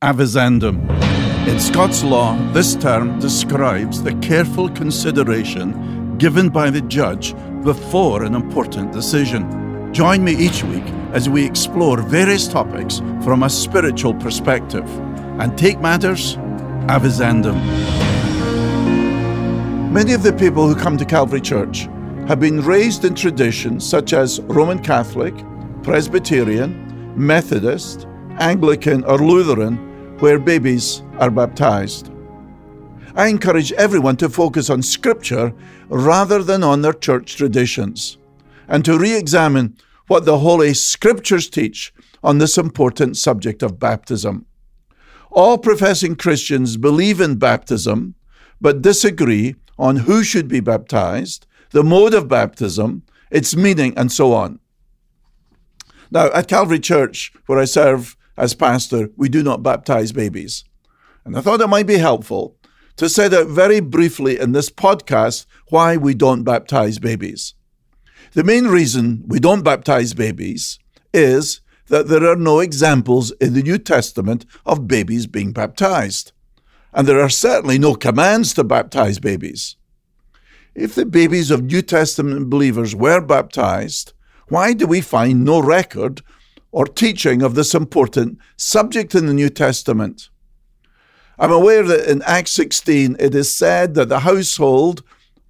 Avizandum. In Scots law, this term describes the careful consideration given by the judge before an important decision. Join me each week as we explore various topics from a spiritual perspective and take matters avizandum. Many of the people who come to Calvary Church have been raised in traditions such as Roman Catholic, Presbyterian, Methodist, Anglican, or Lutheran where babies are baptized. I encourage everyone to focus on Scripture rather than on their church traditions, and to re examine what the Holy Scriptures teach on this important subject of baptism. All professing Christians believe in baptism, but disagree on who should be baptized, the mode of baptism, its meaning, and so on. Now, at Calvary Church, where I serve as pastor, we do not baptize babies. And I thought it might be helpful to set out very briefly in this podcast why we don't baptize babies. The main reason we don't baptize babies is that there are no examples in the New Testament of babies being baptized. And there are certainly no commands to baptize babies. If the babies of New Testament believers were baptized, why do we find no record or teaching of this important subject in the New Testament. I'm aware that in Acts 16 it is said that the household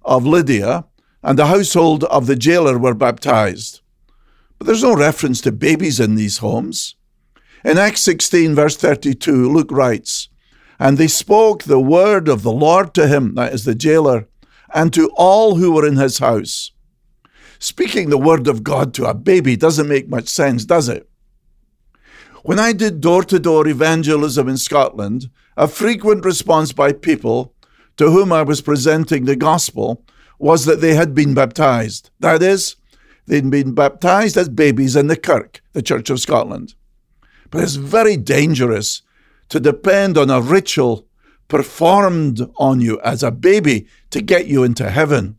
of Lydia and the household of the jailer were baptized. But there's no reference to babies in these homes. In Acts 16, verse 32, Luke writes, And they spoke the word of the Lord to him, that is the jailer, and to all who were in his house. Speaking the word of God to a baby doesn't make much sense, does it? When I did door to door evangelism in Scotland, a frequent response by people to whom I was presenting the gospel was that they had been baptized. That is, they'd been baptized as babies in the Kirk, the Church of Scotland. But it's very dangerous to depend on a ritual performed on you as a baby to get you into heaven.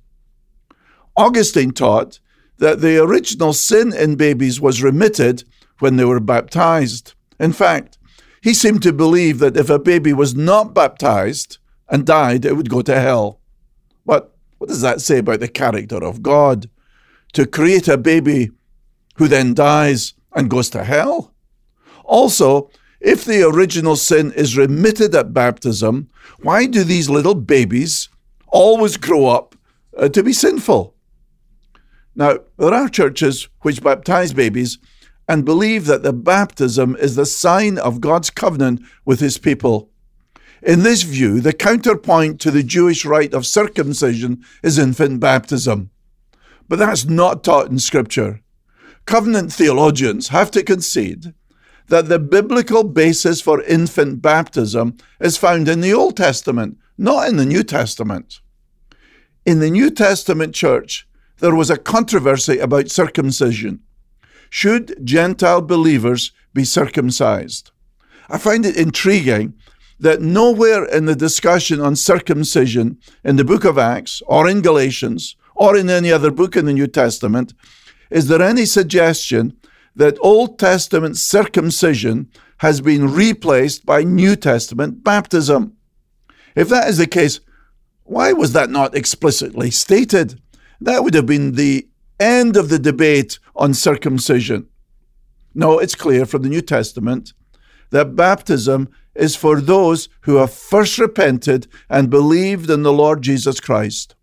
Augustine taught that the original sin in babies was remitted when they were baptized. In fact, he seemed to believe that if a baby was not baptized and died, it would go to hell. But what does that say about the character of God? To create a baby who then dies and goes to hell? Also, if the original sin is remitted at baptism, why do these little babies always grow up uh, to be sinful? Now, there are churches which baptize babies and believe that the baptism is the sign of God's covenant with his people. In this view, the counterpoint to the Jewish rite of circumcision is infant baptism. But that's not taught in Scripture. Covenant theologians have to concede that the biblical basis for infant baptism is found in the Old Testament, not in the New Testament. In the New Testament church, there was a controversy about circumcision. Should Gentile believers be circumcised? I find it intriguing that nowhere in the discussion on circumcision in the book of Acts or in Galatians or in any other book in the New Testament is there any suggestion that Old Testament circumcision has been replaced by New Testament baptism. If that is the case, why was that not explicitly stated? That would have been the end of the debate on circumcision. No, it's clear from the New Testament that baptism is for those who have first repented and believed in the Lord Jesus Christ.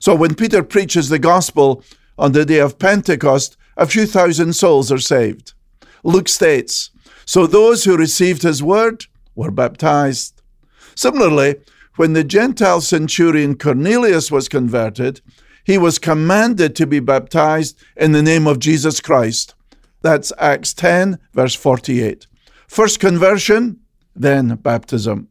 So when Peter preaches the gospel on the day of Pentecost, a few thousand souls are saved. Luke states, So those who received his word were baptized. Similarly, when the Gentile centurion Cornelius was converted, he was commanded to be baptized in the name of Jesus Christ. That's Acts 10, verse 48. First conversion, then baptism.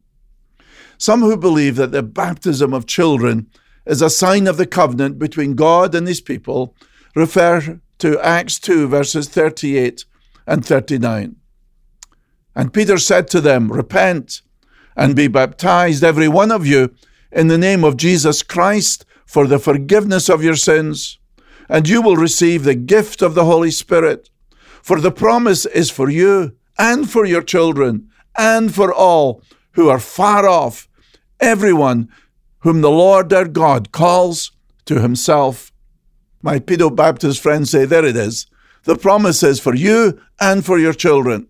Some who believe that the baptism of children is a sign of the covenant between God and his people refer to Acts 2, verses 38 and 39. And Peter said to them, Repent and be baptized, every one of you, in the name of Jesus Christ for the forgiveness of your sins, and you will receive the gift of the Holy Spirit. For the promise is for you and for your children and for all who are far off, everyone whom the Lord our God calls to himself. My pedo Baptist friends say, There it is. The promise is for you and for your children.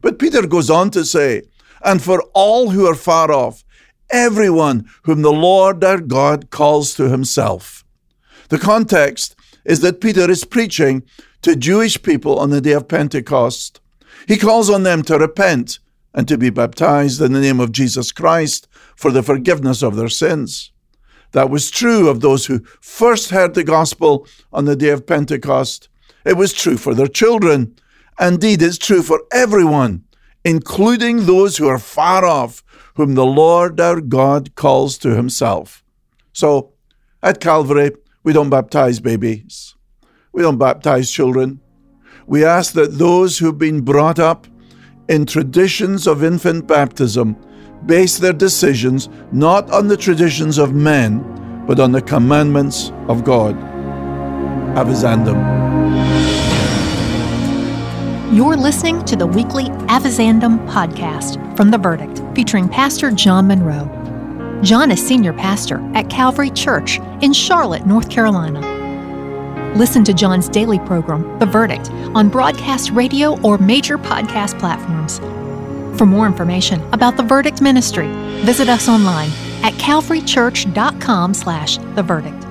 But Peter goes on to say, And for all who are far off, everyone whom the Lord our God calls to himself. The context is that Peter is preaching to Jewish people on the day of Pentecost. He calls on them to repent and to be baptized in the name of Jesus Christ for the forgiveness of their sins. That was true of those who first heard the gospel on the day of Pentecost. It was true for their children. Indeed, it's true for everyone, including those who are far off, whom the Lord our God calls to himself. So, at Calvary, we don't baptize babies. We don't baptize children. We ask that those who've been brought up in traditions of infant baptism base their decisions not on the traditions of men, but on the commandments of God. Avizandum. You're listening to the weekly Avizandum podcast from The Verdict, featuring Pastor John Munro. John is senior pastor at Calvary Church in Charlotte, North Carolina. Listen to John's daily program, The Verdict, on broadcast radio or major podcast platforms. For more information about the Verdict Ministry, visit us online at calvarychurch.com slash the verdict.